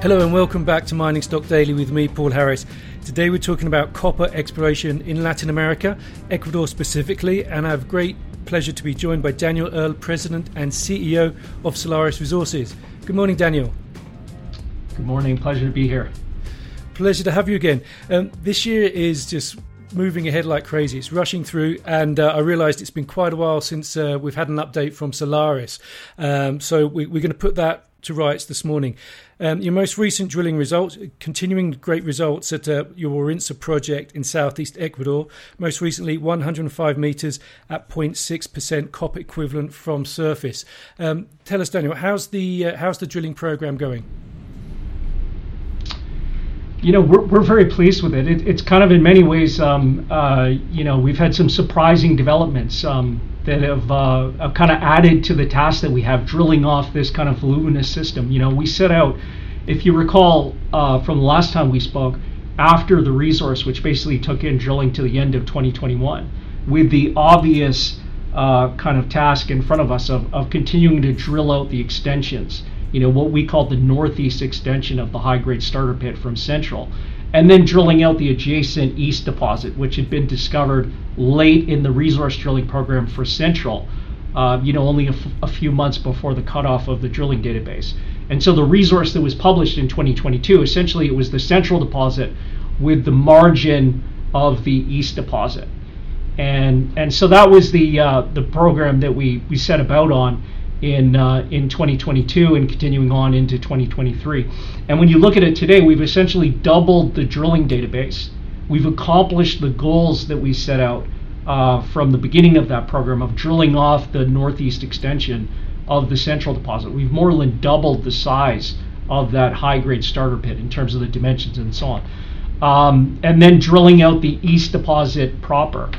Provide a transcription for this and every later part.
Hello and welcome back to Mining Stock Daily with me, Paul Harris. Today we're talking about copper exploration in Latin America, Ecuador specifically, and I have great pleasure to be joined by Daniel Earle, President and CEO of Solaris Resources. Good morning, Daniel. Good morning. Pleasure to be here. Pleasure to have you again. Um, this year is just moving ahead like crazy. It's rushing through, and uh, I realised it's been quite a while since uh, we've had an update from Solaris. Um, so we, are going to put that to rights this morning. Um, your most recent drilling results, continuing great results at uh, your Warintza project in southeast Ecuador. Most recently, 105 metres at 0.6% copper equivalent from surface. Um, tell us, Daniel, how's the uh, how's the drilling program going? You know, we're, we're very pleased with it. it it's kind of in many ways, um, uh, you know, we've had some surprising developments um, that have, uh, have kind of added to the task that we have drilling off this kind of voluminous system. You know, we set out, if you recall uh, from the last time we spoke, after the resource, which basically took in drilling to the end of 2021, with the obvious uh, kind of task in front of us of, of continuing to drill out the extensions you know, what we call the northeast extension of the high grade starter pit from Central. And then drilling out the adjacent east deposit, which had been discovered late in the resource drilling program for Central, uh, you know, only a, f- a few months before the cutoff of the drilling database. And so the resource that was published in 2022, essentially it was the Central deposit with the margin of the east deposit. And, and so that was the, uh, the program that we, we set about on in uh, in 2022 and continuing on into 2023. And when you look at it today, we've essentially doubled the drilling database. We've accomplished the goals that we set out uh, from the beginning of that program of drilling off the northeast extension of the central deposit. We've more than doubled the size of that high grade starter pit in terms of the dimensions and so on. Um, and then drilling out the east deposit proper.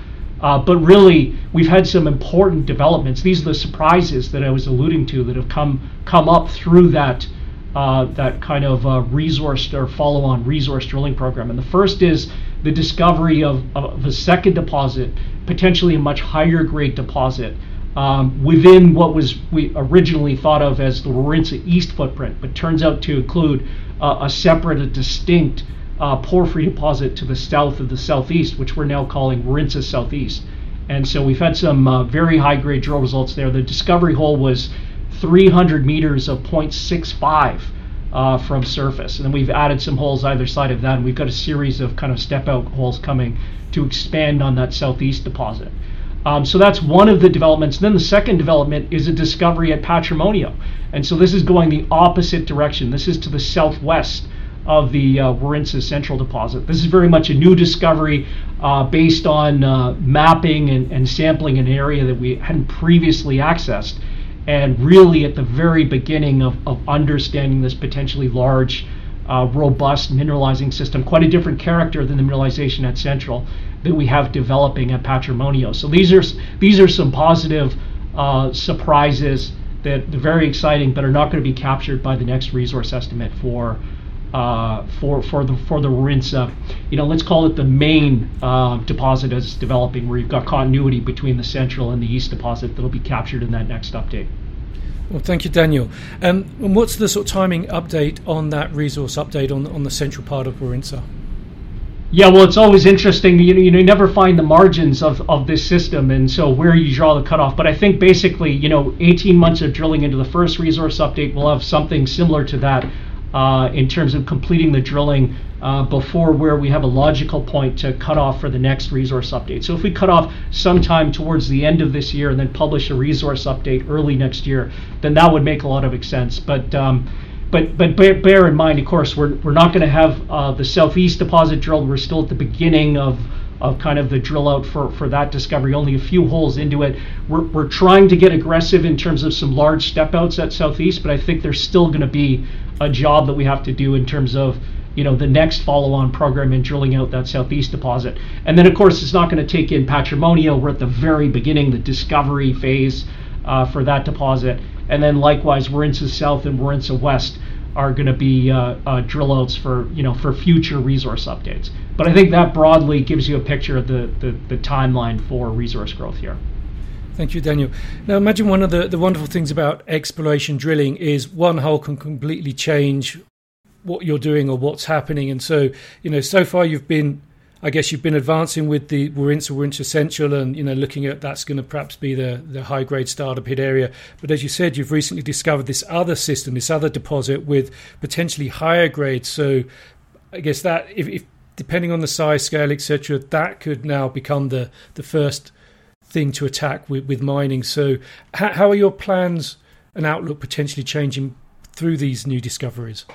Uh, but really, we've had some important developments. These are the surprises that I was alluding to that have come come up through that uh, that kind of uh, resource or follow-on resource drilling program. And the first is the discovery of, of a second deposit, potentially a much higher grade deposit. Um, within what was we originally thought of as the Warintza East footprint, but turns out to include uh, a separate, a distinct uh, porphyry deposit to the south of the southeast, which we're now calling Warintza Southeast. And so we've had some uh, very high grade drill results there. The discovery hole was 300 meters of 0.65 uh, from surface. And then we've added some holes either side of that, and we've got a series of kind of step out holes coming to expand on that southeast deposit. Um, so that's one of the developments. Then the second development is a discovery at Patrimonio. And so this is going the opposite direction. This is to the southwest of the uh, Warintza Central deposit. This is very much a new discovery uh, based on uh, mapping and, and sampling an area that we hadn't previously accessed, and really at the very beginning of, of understanding this potentially large, uh, robust mineralizing system, quite a different character than the mineralization at Central that we have developing at Patrimonio. So these are these are some positive uh, surprises that are very exciting, but are not going to be captured by the next resource estimate for uh, for for the for the Warintza, you know, let's call it the main uh, deposit as it's developing, where you've got continuity between the central and the east deposit that'll be captured in that next update. Well, thank you, Daniel. Um, and what's the sort of timing update on that resource update on on the central part of Warintza? Yeah, well, it's always interesting. You know, you never find the margins of, of this system, and so where you draw the cutoff. But I think basically, you know, 18 months of drilling into the first resource update will have something similar to that uh, in terms of completing the drilling uh, before where we have a logical point to cut off for the next resource update. So if we cut off sometime towards the end of this year and then publish a resource update early next year, then that would make a lot of sense. But um, but but bear, bear, in mind, of course, we're, we're not going to have uh, the southeast deposit drilled. We're still at the beginning of of kind of the drill out for, for that discovery, only a few holes into it. We're, we're trying to get aggressive in terms of some large step outs at Southeast, but I think there's still going to be a job that we have to do in terms of you know the next follow-on program in drilling out that southeast deposit. And then of course it's not going to take in Patrimonio. we're at the very beginning the discovery phase uh, for that deposit. And then likewise Warintza south and Warintza west are going to be uh, uh, drill outs for you know for future resource updates. But i think that broadly gives you a picture of the, the, the timeline for resource growth here Thank you, Daniel. Now, imagine one of the, the wonderful things about exploration drilling is one hole can completely change what you're doing or what's happening. And so, you know, so far you've been, I guess you've been advancing with the Warintza, Warintza Central and, you know, looking at that's going to perhaps be the, the high grade starter pit area. But as you said, you've recently discovered this other system, this other deposit with potentially higher grades. So I guess that if, if depending on the size, scale, etc., that could now become the, the first thing to attack with, with mining. So how, how are your plans and outlook potentially changing through these new discoveries?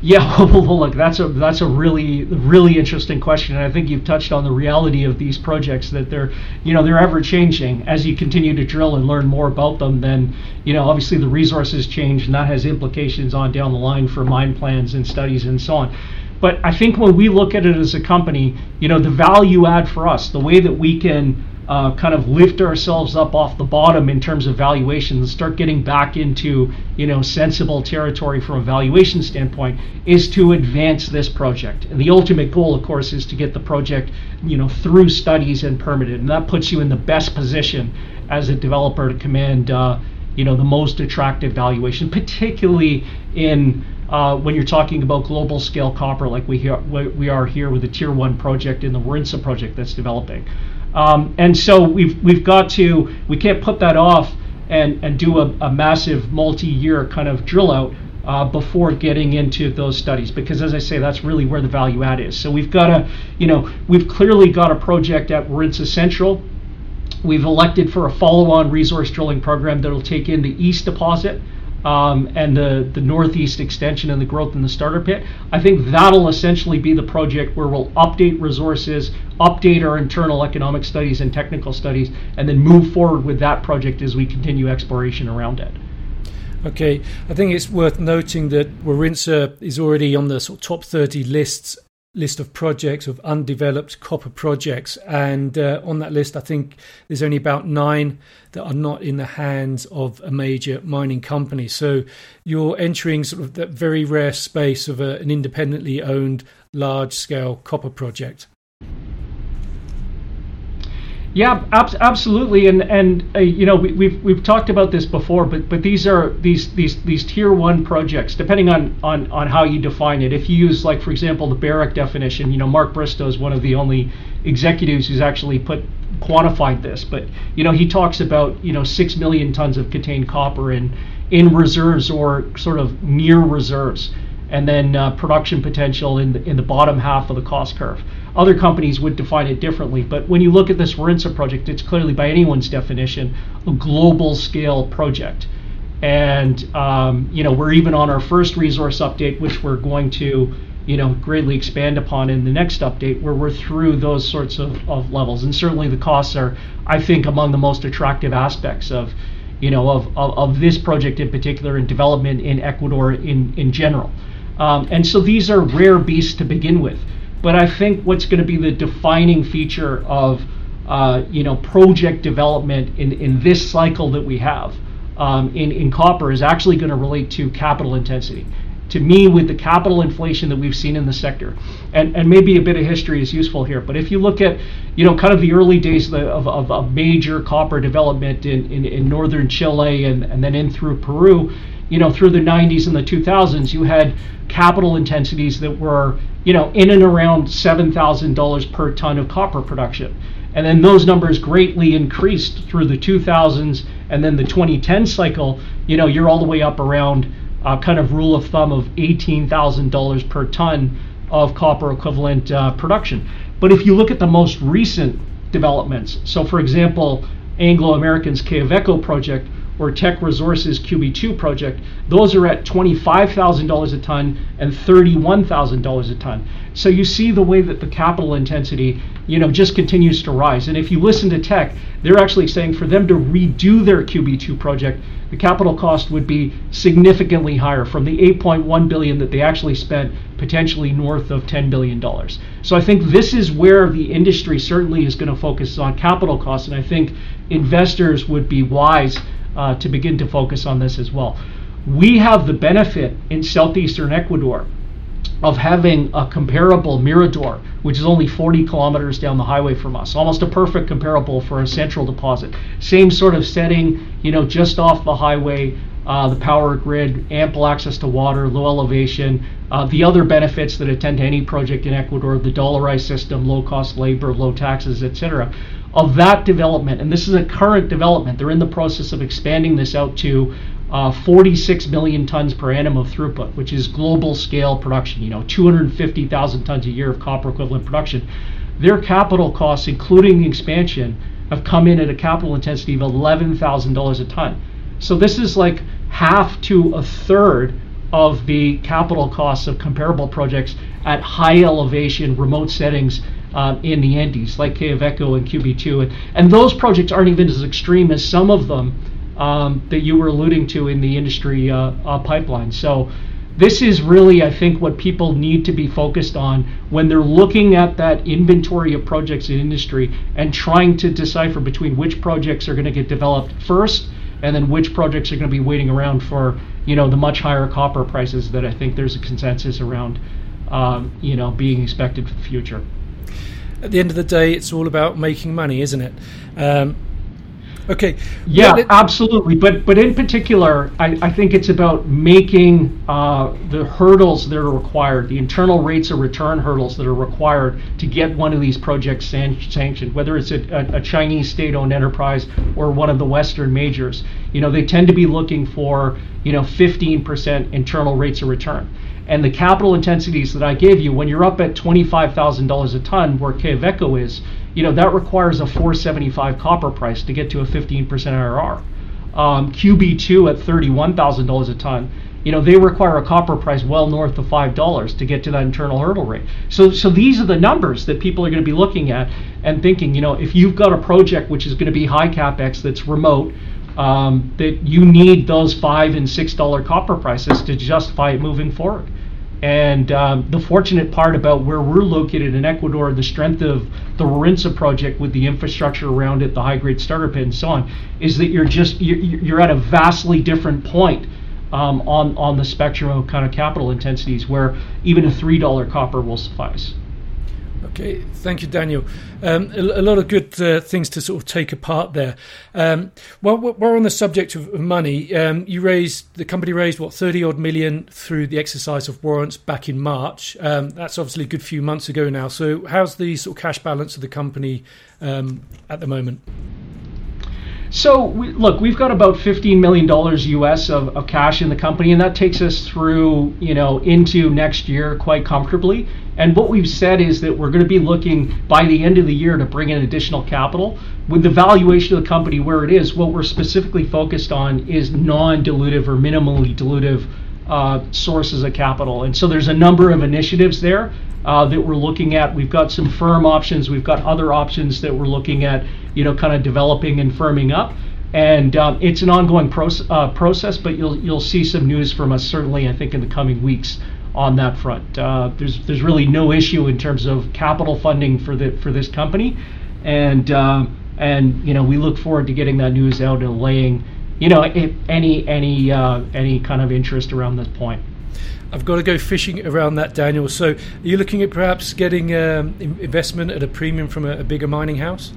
Yeah, well, look, that's a that's a really really interesting question, and I think you've touched on the reality of these projects that they're you know they're ever changing as you continue to drill and learn more about them. Then you know obviously the resources change, and that has implications on down the line for mine plans and studies and so on. But I think when we look at it as a company, you know, the value add for us, the way that we can uh, kind of lift ourselves up off the bottom in terms of valuation and start getting back into you know sensible territory from a valuation standpoint is to advance this project. And the ultimate goal of course is to get the project you know through studies and permitted. And that puts you in the best position as a developer to command uh, you know the most attractive valuation particularly in uh, when you're talking about global scale copper like we, we are here with the tier one project in the Warintza project that's developing. Um, and so we've we've got to we can't put that off and and do a, a massive multi-year kind of drill out uh, before getting into those studies because as I say that's really where the value add is. So we've got a you know we've clearly got a project at Warintza Central. We've elected for a follow-on resource drilling program that'll take in the east deposit um, and the, the northeast extension and the growth in the starter pit, I think that'll essentially be the project where we'll update resources, update our internal economic studies and technical studies, and then move forward with that project as we continue exploration around it. Okay, I think it's worth noting that Warintza is already on the sort of top 30 lists list of projects of undeveloped copper projects. And uh, on that list i think there's only about nine that are not in the hands of a major mining company. So you're entering sort of that very rare space of a, an independently owned large scale copper project yeah, ab- absolutely, and and uh, you know we, we've we've talked about this before, but but these are these these these tier one projects, depending on on on how you define it. If you use like for example the Barrick definition, you know Mark Bristow is one of the only executives who's actually put quantified this, but you know he talks about you know six million tons of contained copper in in reserves or sort of near reserves, and then uh, production potential in the in the bottom half of the cost curve. Other companies would define it differently, but when you look at this Warintza project, it's clearly, by anyone's definition, a global scale project. And um, you know, we're even on our first resource update, which we're going to you know greatly expand upon in the next update, where we're through those sorts of, of levels. And certainly, the costs are, I think, among the most attractive aspects of you know of, of, of this project in particular and development in Ecuador in in general. Um, and so these are rare beasts to begin with. But I think what's going to be the defining feature of uh, you know project development in, in this cycle that we have um, in, in copper is actually going to relate to capital intensity. To me, with the capital inflation that we've seen in the sector, and, and maybe a bit of history is useful here, but if you look at, you know, kind of the early days of, of, of, major copper development in, in, in northern Chile and, and then in through Peru, you know, through the 90s and the 2000s, you had capital intensities that were, you know, in and around $7,000 per ton of copper production. And then those numbers greatly increased through the 2000s and then the 2010 cycle, you know, you're all the way up around uh, kind of rule of thumb of $18,000 per ton of copper equivalent uh, production. But if you look at the most recent developments, so for example, Anglo American's Quellaveco project or Teck Resources QB2 project, those are at $25,000 a ton and $31,000 a ton. So you see the way that the capital intensity, you know, just continues to rise. And if you listen to Teck, they're actually saying for them to redo their QB2 project, the capital cost would be significantly higher from the 8.1 billion that they actually spent potentially north of 10 billion dollars. So I think this is where the industry certainly is going to focus on capital costs and I think investors would be wise uh, to begin to focus on this as well. We have the benefit in southeastern Ecuador of having a comparable Mirador, which is only 40 kilometers down the highway from us, almost a perfect comparable for a central deposit. Same sort of setting, you know, just off the highway, uh, the power grid, ample access to water, low elevation, uh, the other benefits that attend to any project in Ecuador, the dollarized system, low cost labor, low taxes, etc. Of that development, and this is a current development, they're in the process of expanding this out to uh, 46 million tons per annum of throughput, which is global scale production, you know, 250,000 tons a year of copper equivalent production. Their capital costs, including the expansion, have come in at a capital intensity of $11,000 a ton. So this is like half to a third of the capital costs of comparable projects at high elevation, remote settings uh, in the Andes, like Quellaveco and QB2. And, and those projects aren't even as extreme as some of them um, that you were alluding to in the industry uh, uh, pipeline. So this is really, I think, what people need to be focused on when they're looking at that inventory of projects in industry and trying to decipher between which projects are going to get developed first and then which projects are going to be waiting around for you know the much higher copper prices that I think there's a consensus around um, you know being expected for the future. At the end of the day, it's all about making money, isn't it? Um, Okay. Yeah, well, absolutely. But but in particular, I, I think it's about making uh, the hurdles that are required, the internal rates of return hurdles that are required to get one of these projects san- sanctioned, whether it's a, a, a Chinese state-owned enterprise or one of the Western majors. You know, they tend to be looking for you know 15% internal rates of return. And the capital intensities that I gave you, when you're up at $25,000 a ton, where Quellaveco is, you know that requires a 475 copper price to get to a 15% IRR. Um, QB2 at $31,000 a ton, you know they require a copper price well north of five dollars to get to that internal hurdle rate. So so these are the numbers that people are going to be looking at and thinking, you know, if you've got a project which is going to be high capex that's remote, um, that you need those five and six dollar copper prices to justify it moving forward. And um, the fortunate part about where we're located in Ecuador, the strength of the Warintza project with the infrastructure around it, the high grade starter pit, and so on, is that you're just you're, you're at a vastly different point um, on on the spectrum of kind of capital intensities where even a three dollar copper will suffice. Okay, thank you, Daniel. Um, a, a, lot of good uh, things to sort of take apart there. Um, well, we're on the subject of money. Um, you raised the company raised what thirty odd million through the exercise of warrants back in March. Um, that's obviously a good few months ago now. So, how's the sort of cash balance of the company um, at the moment? So we, look, we've got about 15 million dollars US of, of cash in the company, and that takes us through, you know, into next year quite comfortably. And what we've said is that we're going to be looking by the end of the year to bring in additional capital. With the valuation of the company where it is, what we're specifically focused on is non-dilutive or minimally dilutive uh, sources of capital. And so there's a number of initiatives there uh, that we're looking at. We've got some firm options. We've got other options that we're looking at, you know, kind of developing and firming up. And um, it's an ongoing proce- uh, process, but you'll you'll see some news from us certainly, I think, in the coming weeks on that front. Uh, there's there's really no issue in terms of capital funding for the for this company, and uh, and you know we look forward to getting that news out and laying, you know, any any uh, any kind of interest around this point. I've got to go fishing around that, Daniel. So, are you looking at perhaps getting um, investment at a premium from a, a bigger mining house?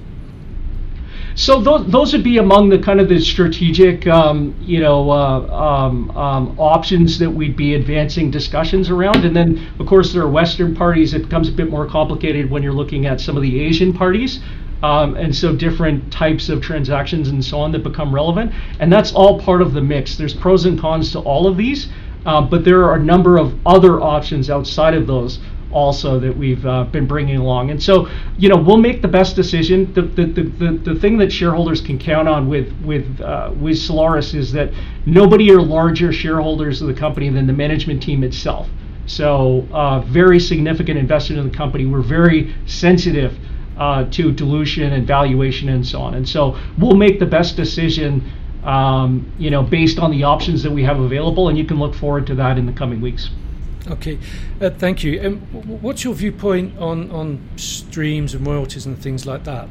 So those, those would be among the kind of the strategic, um, you know, uh, um, um, options that we'd be advancing discussions around. And then, of course, there are Western parties. It becomes a bit more complicated when you're looking at some of the Asian parties. Um, and so different types of transactions and so on that become relevant. And that's all part of the mix. There's pros and cons to all of these. Uh, but there are a number of other options outside of those also that we've uh, been bringing along. And so, you know, we'll make the best decision. The, the, the, the, the thing that shareholders can count on with with uh, with Solaris is that nobody are larger shareholders of the company than the management team itself. So, uh, very significant investment in the company. We're very sensitive uh, to dilution and valuation and so on. And so, we'll make the best decision um, you know, based on the options that we have available, and you can look forward to that in the coming weeks. Okay, uh, thank you. Um, what's your viewpoint on on streams and royalties and things like that?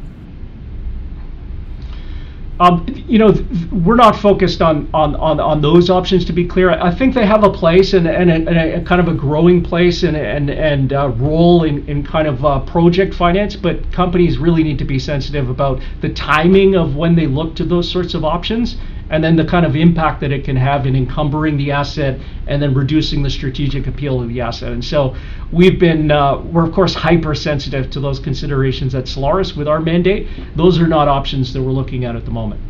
Um, you know, we're not focused on, on, on, on those options. To be clear, I think they have a place and, and, a, and a, kind of a growing place and and and uh, role in, in kind of uh, project finance. But companies really need to be sensitive about the timing of when they look to those sorts of options and then the kind of impact that it can have in encumbering the asset and then reducing the strategic appeal of the asset. And so we've been, uh, we're of course hypersensitive to those considerations at Solaris with our mandate. Those are not options that we're looking at at the moment.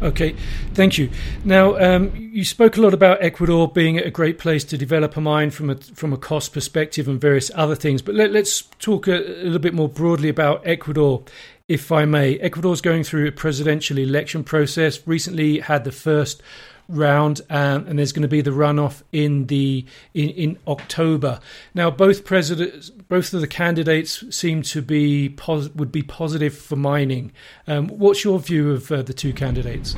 Okay, thank you. Now, um, you spoke a lot about Ecuador being a great place to develop a mine from a from a cost perspective and various other things. But let, us talk a, a, little bit more broadly about Ecuador, if I may. Ecuador's going through a presidential election process. Recently, had the first round, um, and there's going to be the runoff in the in, in October. Now, both presidents, both of the candidates seem to be pos- would be positive for mining. Um, what's your view of uh, the two candidates?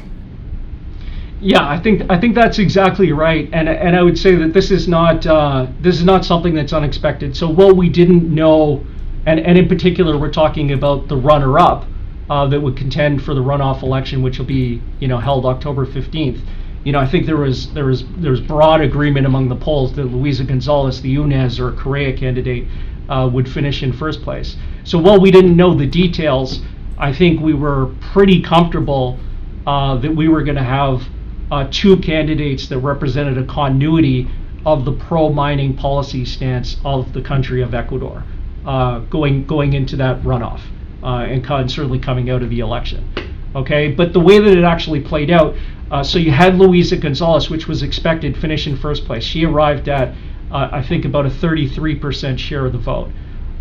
Yeah, I think I think that's exactly right, and and I would say that this is not uh, this is not something that's unexpected. So while we didn't know, and and in particular, we're talking about the runner-up uh, that would contend for the runoff election, which will be you know held October fifteenth you know, I think there was there was there was broad agreement among the polls that Luisa Gonzalez, the UNES or Correa candidate, uh, would finish in first place. So while we didn't know the details, I think we were pretty comfortable uh, that we were going to have uh, two candidates that represented a continuity of the pro-mining policy stance of the country of Ecuador, going going into that runoff, uh, and certainly coming out of the election. Okay, but the way that it actually played out uh, so you had Luisa Gonzalez, which was expected, finish in first place. She arrived at, uh, I think, about a 33% share of the vote.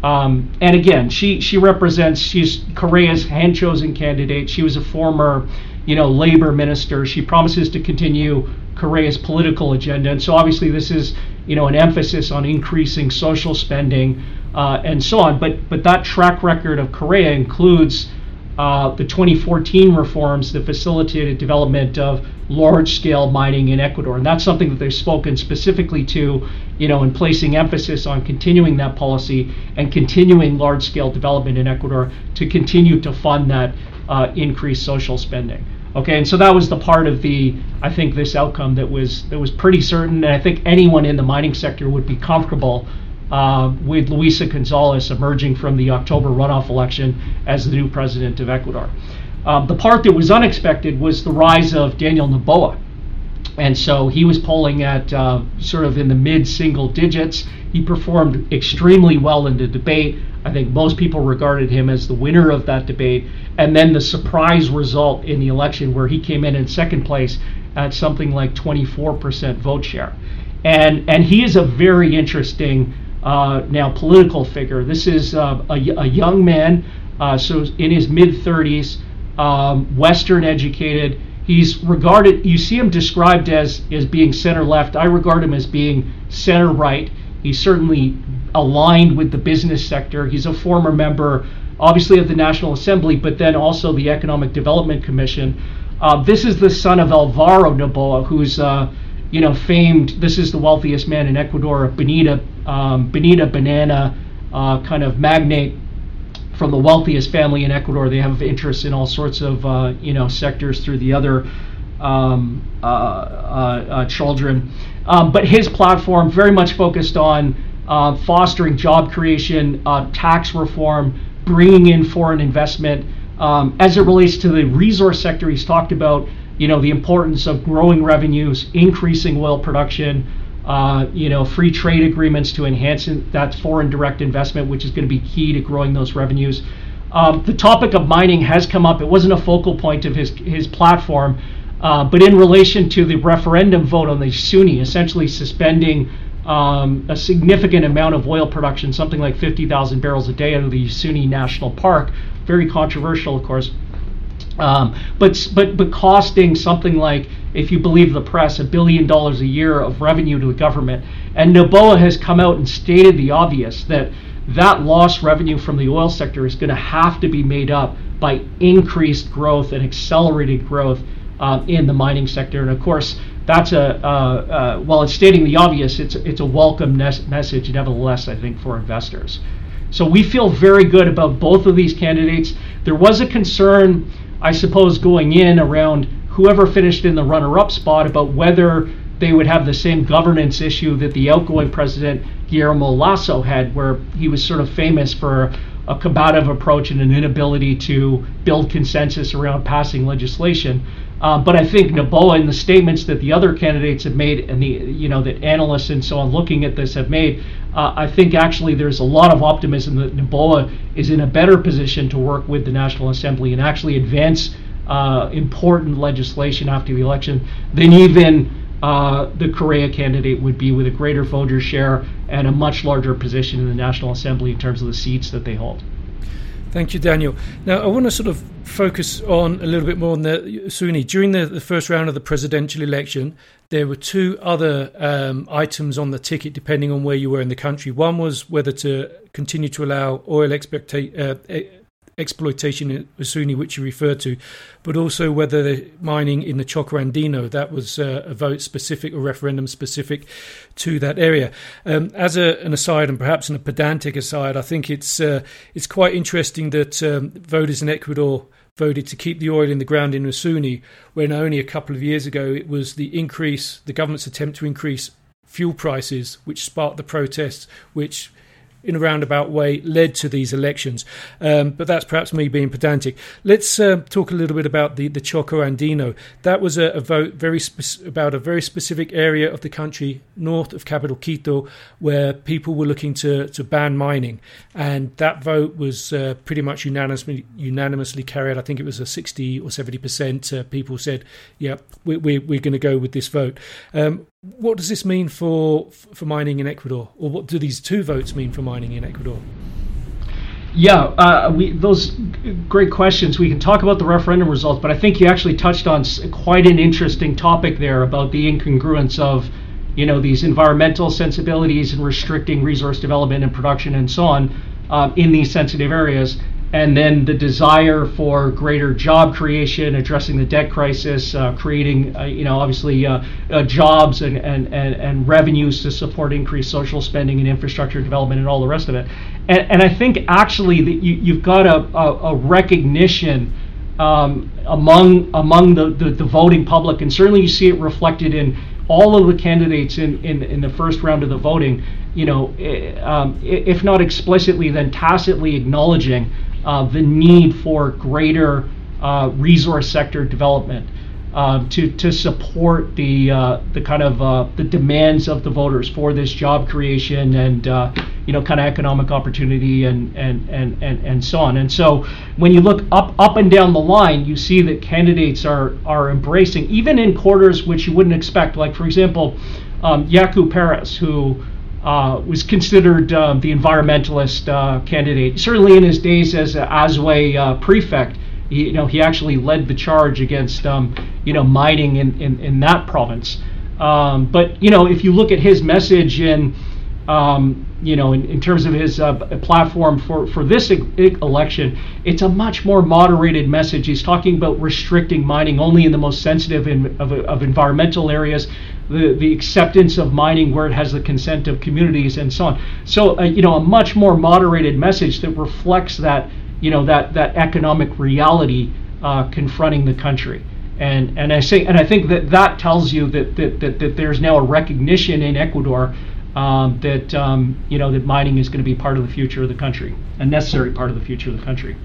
Um, and again, she she represents she's Correa's hand chosen candidate. She was a former, you know, labor minister. She promises to continue Correa's political agenda, and so obviously this is you know an emphasis on increasing social spending uh, and so on. But but that track record of Correa includes uh, the 2014 reforms that facilitated development of large-scale mining in Ecuador, and that's something that they've spoken specifically to, you know, in placing emphasis on continuing that policy and continuing large-scale development in Ecuador to continue to fund that uh, increased social spending. Okay, and so that was the part of the, I think, this outcome that was that was pretty certain, and I think anyone in the mining sector would be comfortable uh, with Luisa Gonzalez emerging from the October runoff election as the new president of Ecuador. Uh, the part that was unexpected was the rise of Daniel Noboa. And so he was polling at uh, sort of in the mid single digits. He performed extremely well in the debate. I think most people regarded him as the winner of that debate. And then the surprise result in the election, where he came in in second place at something like 24% vote share. And, and he is a very interesting uh, now political figure. This is uh, a, a, young man, uh, so in his mid 30s, um, Western educated. He's regarded, you see him described as, as being center left. I regard him as being center right. He's certainly aligned with the business sector. He's a former member, obviously, of the National Assembly, but then also the Economic Development Commission. Uh, this is the son of Alvaro Noboa, who's uh, you know, famed. This is the wealthiest man in Ecuador, Bonita, um, Bonita banana uh, kind of magnate from the wealthiest family in Ecuador. They have interests in all sorts of uh, you know sectors through the other um, uh, uh, children. Um, but his platform very much focused on fostering job creation, tax reform, bringing in foreign investment. Um, as it relates to the resource sector, he's talked about you know, the importance of growing revenues, increasing oil production, uh, you know, free trade agreements to enhance that foreign direct investment, which is going to be key to growing those revenues. Um, the topic of mining has come up. It wasn't a focal point of his his platform, uh, but in relation to the referendum vote on the Yasuni, essentially suspending um, a significant amount of oil production, something like 50,000 barrels a day out of the Yasuni National Park, very controversial, of course. Um, but but but costing something like, if you believe the press, a billion dollars a year of revenue to the government. And Noboa has come out and stated the obvious that that lost revenue from the oil sector is going to have to be made up by increased growth and accelerated growth uh, in the mining sector. And of course, that's a uh, uh, while it's stating the obvious, it's it's a welcome message, nevertheless, I think, for investors. So we feel very good about both of these candidates. There was a concern I suppose, going in around whoever finished in the runner up spot about whether they would have the same governance issue that the outgoing president Guillermo Lasso had, where he was sort of famous for a combative approach and an inability to build consensus around passing legislation. Uh, but I think Noboa and the statements that the other candidates have made, and the you know that analysts and so on looking at this have made, uh, I think actually there's a lot of optimism that Noboa is in a better position to work with the National Assembly and actually advance uh, important legislation after the election than even uh, the Correa candidate would be with a greater voter share and a much larger position in the National Assembly in terms of the seats that they hold. Thank you, Daniel. Now, I want to sort of focus on a little bit more on the Yasuni. During the, the first round of the presidential election, there were two other um, items on the ticket, depending on where you were in the country. One was whether to continue to allow oil expecta- uh, exploitation in Yasuni, which you referred to, but also whether the mining in the Choco-Andino, that was uh, a vote specific or referendum specific to that area. Um, as a, an aside, and perhaps an a pedantic aside, I think it's uh, it's quite interesting that um, voters in Ecuador voted to keep the oil in the ground in Yasuni, when only a couple of years ago it was the increase, the government's attempt to increase fuel prices, which sparked the protests, which in a roundabout way led to these elections. Um, but that's perhaps me being pedantic. Let's uh, talk a little bit about the, the Choco-Andino. That was a, a vote very spe- about a very specific area of the country north of capital Quito where people were looking to, to ban mining. And that vote was uh, pretty much unanimously, unanimously carried. I think it was a 60 or 70% uh, people said, yeah, we, we, we're going to go with this vote. Um, what does this mean for for mining in Ecuador, or what do these two votes mean for mining in Ecuador? Yeah, uh, we, those great questions. We can talk about the referendum results, but I think you actually touched on quite an interesting topic there about the incongruence of, you know, these environmental sensibilities and restricting resource development and production and so on um, in these sensitive areas, and then the desire for greater job creation, addressing the debt crisis, uh, creating, uh, you know, obviously uh, uh, jobs and, and, and, and, revenues to support increased social spending and infrastructure development and all the rest of it. And, and I think actually that you, you've got a, a, a recognition um, among among the, the, the voting public, and certainly you see it reflected in all of the candidates in, in, in the first round of the voting, you know, eh, um, if not explicitly, then tacitly acknowledging uh, the need for greater uh, resource sector development uh, to to support the uh, the kind of uh, the demands of the voters for this job creation and you know kind of economic opportunity and, and and and and so on. And so when you look up up and down the line, you see that candidates are are embracing even in quarters which you wouldn't expect. Like for example, um, Yaku Perez, who uh, was considered uh, the environmentalist uh, candidate. Certainly, in his days as a uh, prefect, he, you know, he actually led the charge against, um, you know, mining in, in, in that province. Um, but you know, if you look at his message in, um, you know, in, in, terms of his uh, platform for, for this e- election, it's a much more moderated message. He's talking about restricting mining only in the most sensitive in, of, of environmental areas, the, the acceptance of mining where it has the consent of communities and so on. So, uh, you know, a much more moderated message that reflects that, you know, that, that economic reality uh, confronting the country. And, and I say and I think that that tells you that, that, that, that there's now a recognition in Ecuador um, that um, you know that mining is going to be part of the future of the country, a necessary part of the future of the country.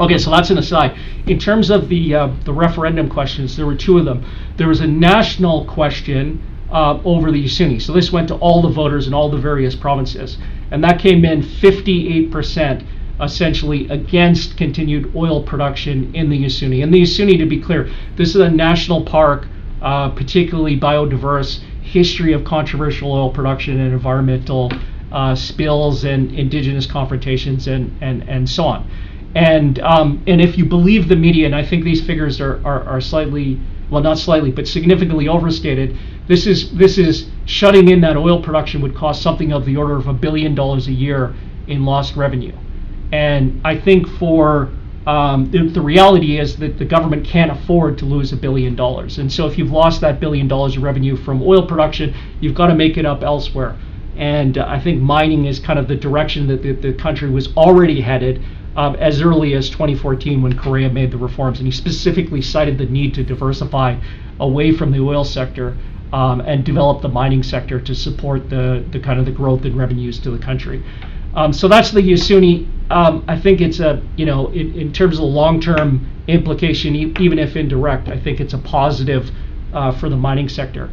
Okay, so that's an aside. In terms of the uh, the referendum questions, there were two of them. There was a national question uh, over the Yasuni. So this went to all the voters in all the various provinces, and that came in 58% essentially against continued oil production in the Yasuni. And the Yasuni, to be clear, this is a national park, uh, particularly biodiverse, history of controversial oil production and environmental uh, spills and indigenous confrontations and, and, and so on. And um, and if you believe the media, and I think these figures are, are, are slightly well not slightly but significantly overstated. This is this is shutting in that oil production would cost something of the order of a billion dollars a year in lost revenue. And I think for um, the, the, reality is that the government can't afford to lose a billion dollars. And so if you've lost that billion dollars of revenue from oil production, you've got to make it up elsewhere. And uh, I think mining is kind of the direction that the, the country was already headed um, as early as 2014 when Correa made the reforms. And he specifically cited the need to diversify away from the oil sector um, and develop the mining sector to support the, the kind of the growth in revenues to the country. Um, so that's the Yasuni. Um, I think it's a, you know, in, in terms of the long-term implication, e- even if indirect, I think it's a positive uh, for the mining sector.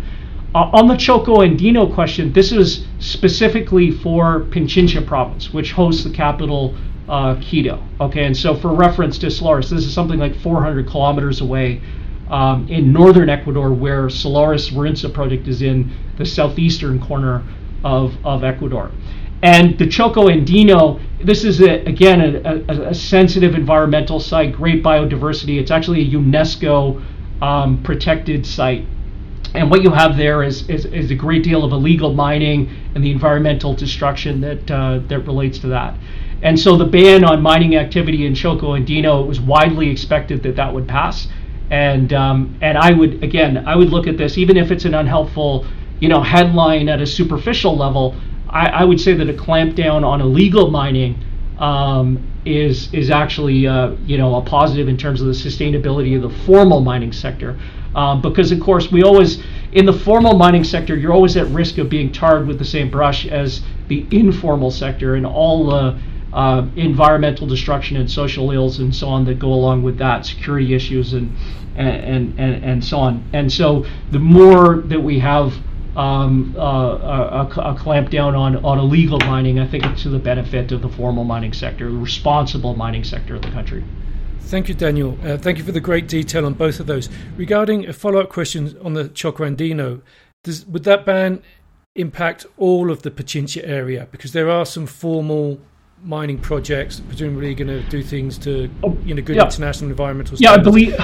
Uh, on the Choco Andino question, this is specifically for Pichincha province, which hosts the capital, uh, Quito. Okay, and so for reference to Solaris, this is something like 400 kilometers away um, in northern Ecuador, where Solaris Warintza project is in the southeastern corner of, of Ecuador. And the Choco Andino, this is a, again a, a, a, sensitive environmental site, great biodiversity. It's actually a UNESCO um, protected site. And what you have there is, is, is, a great deal of illegal mining and the environmental destruction that uh, that relates to that. And so the ban on mining activity in Choco Andino, it was widely expected that that would pass. And um, and I would again, I would look at this even if it's an unhelpful, you know, headline at a superficial level. I, I would say that a clampdown on illegal mining um, is is actually uh, you know a positive in terms of the sustainability of the formal mining sector, um, because of course we always in the formal mining sector you're always at risk of being tarred with the same brush as the informal sector and all the uh, environmental destruction and social ills and so on that go along with that, security issues and and and, and so on. And so the more that we have um, uh, a, a, clamp down on, on illegal mining, I think it's to the benefit of the formal mining sector, the responsible mining sector of the country. Thank you, Daniel. Uh, thank you for the great detail on both of those. Regarding a follow up question on the Choco Andino, does, would that ban impact all of the Pichincha area? Because there are some formal mining projects, presumably going to do things to, you know, good yeah. international environmental standards. Yeah, I believe.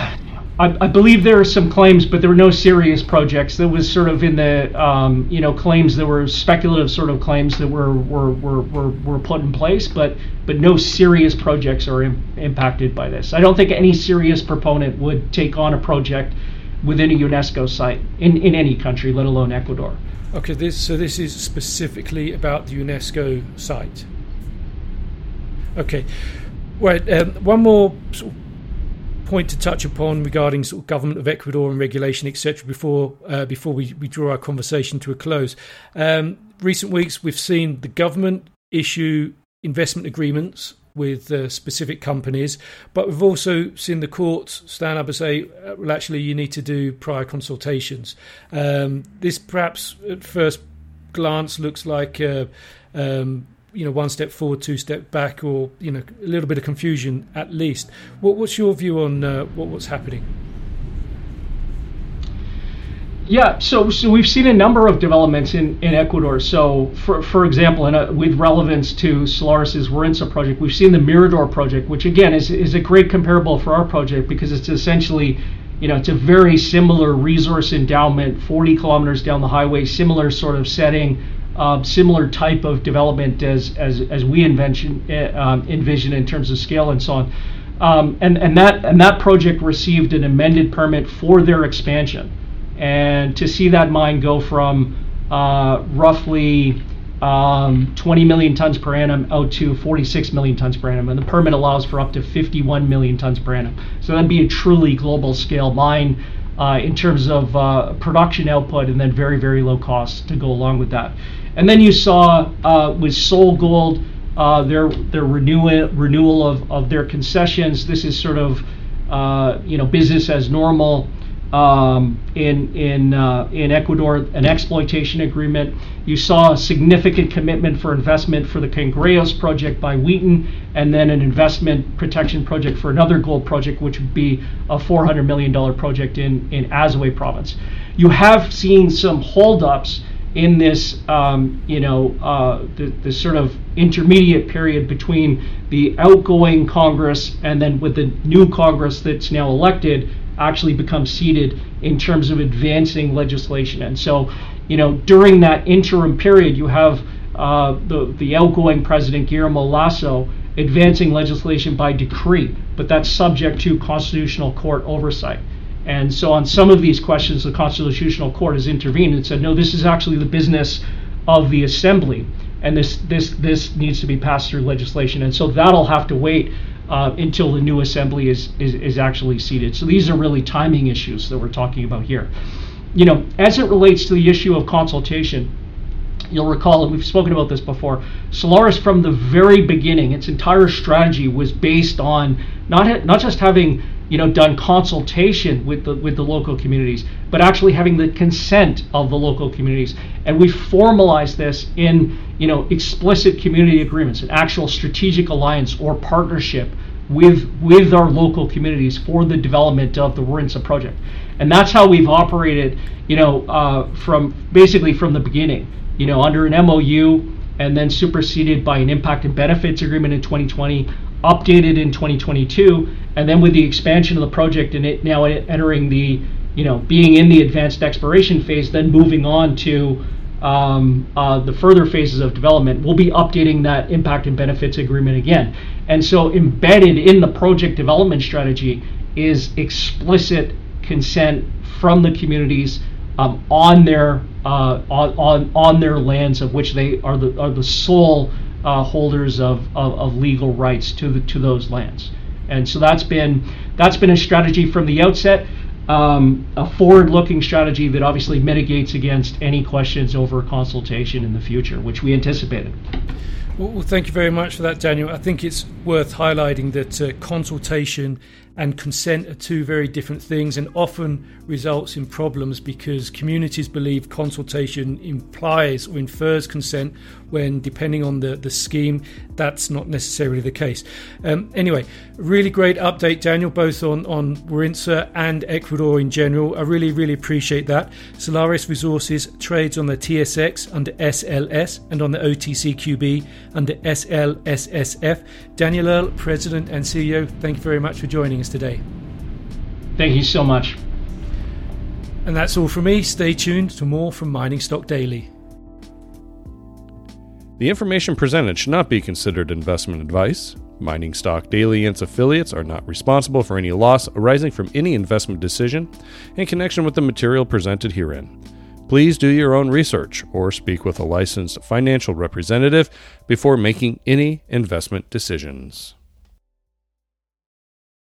I, I, believe there are some claims, but there were no serious projects. There was sort of in the, um, you know, claims that were speculative sort of claims that were were, were, were, were put in place, but but no serious projects are Im- impacted by this. I don't think any serious proponent would take on a project within a UNESCO site in, in any country, let alone Ecuador. Okay, this, so this is specifically about the UNESCO site. Okay. Right. Um, one more sort of point to touch upon regarding sort of government of Ecuador and regulation, etc. Before uh, before we, we draw our conversation to a close. Um, recent weeks, we've seen the government issue investment agreements with uh, specific companies, but we've also seen the courts stand up and say, uh, well, actually, you need to do prior consultations. Um, this perhaps at first glance looks like. Uh, um, you know one step forward, two step back, or you know a little bit of confusion at least. What, what's your view on uh, what, what's happening? Yeah, so so we've seen a number of developments in, in Ecuador. So, for for example, a, with relevance to Solaris's Warintza project, we've seen the Mirador project, which again is is a great comparable for our project because it's essentially, you know, it's a very similar resource endowment, 40 kilometers down the highway, similar sort of setting, uh, similar type of development as as, as we envision, uh, um, envision in terms of scale and so on. Um, and and that and that project received an amended permit for their expansion, and to see that mine go from uh, roughly um, 20 million tons per annum out to 46 million tons per annum, and the permit allows for up to 51 million tons per annum. So that'd be a truly global scale mine uh, in terms of uh, production output, and then very very low costs to go along with that. And then you saw uh, with SolGold uh, their their renewal renewal of, of their concessions. This is sort of uh, you know business as normal um, in in uh, in Ecuador, an exploitation agreement. You saw a significant commitment for investment for the Cangrejos project by Wheaton, and then an investment protection project for another gold project, which would be a 400 million dollar project in in Azuay province. You have seen some holdups in this, um, you know, uh, the, the sort of intermediate period between the outgoing Congress and then with the new Congress that's now elected actually become seated in terms of advancing legislation. And so, you know, during that interim period, you have uh, the, the outgoing president, Guillermo Lasso, advancing legislation by decree, but that's subject to constitutional court oversight. And so on some of these questions, the Constitutional Court has intervened and said, no, this is actually the business of the assembly, and this this this needs to be passed through legislation. And so that'll have to wait uh, until the new assembly is, is is actually seated. So these are really timing issues that we're talking about here. You know, as it relates to the issue of consultation, you'll recall, and we've spoken about this before, Solaris from the very beginning, its entire strategy was based on not not just having you know done consultation with the with the local communities, but actually having the consent of the local communities. And we formalized this in you know explicit community agreements, an actual strategic alliance or partnership with with our local communities for the development of the Warintza project. And that's how we've operated, you know, uh, from basically from the beginning you know, under an MOU and then superseded by an impact and benefits agreement in 2020, updated in 2022, and then with the expansion of the project and it now entering the, you know, being in the advanced exploration phase, then moving on to um, uh, the further phases of development, we'll be updating that impact and benefits agreement again. And so embedded in the project development strategy is explicit consent from the communities um, on their uh, on, on on their lands of which they are the are the sole uh, holders of, of, of, legal rights to the to those lands. And so that's been that's been a strategy from the outset, um, a forward-looking strategy that obviously mitigates against any questions over consultation in the future, which we anticipated. Well, thank you very much for that, Daniel. I think it's worth highlighting that uh, consultation and consent are two very different things and often results in problems because communities believe consultation implies or infers consent when depending on the, the scheme. That's not necessarily the case. Um, anyway really great update daniel both on, on Warintza and ecuador in general. I really really appreciate that. Solaris resources trades on the tsx under sls and on the otcqb under slssf daniel Earle president and ceo thank you very much for joining us today. Thank you so much. And that's all from me. Stay tuned to more from Mining Stock Daily. The information presented should not be considered investment advice. Mining Stock Daily and its affiliates are not responsible for any loss arising from any investment decision in connection with the material presented herein. Please do your own research or speak with a licensed financial representative before making any investment decisions.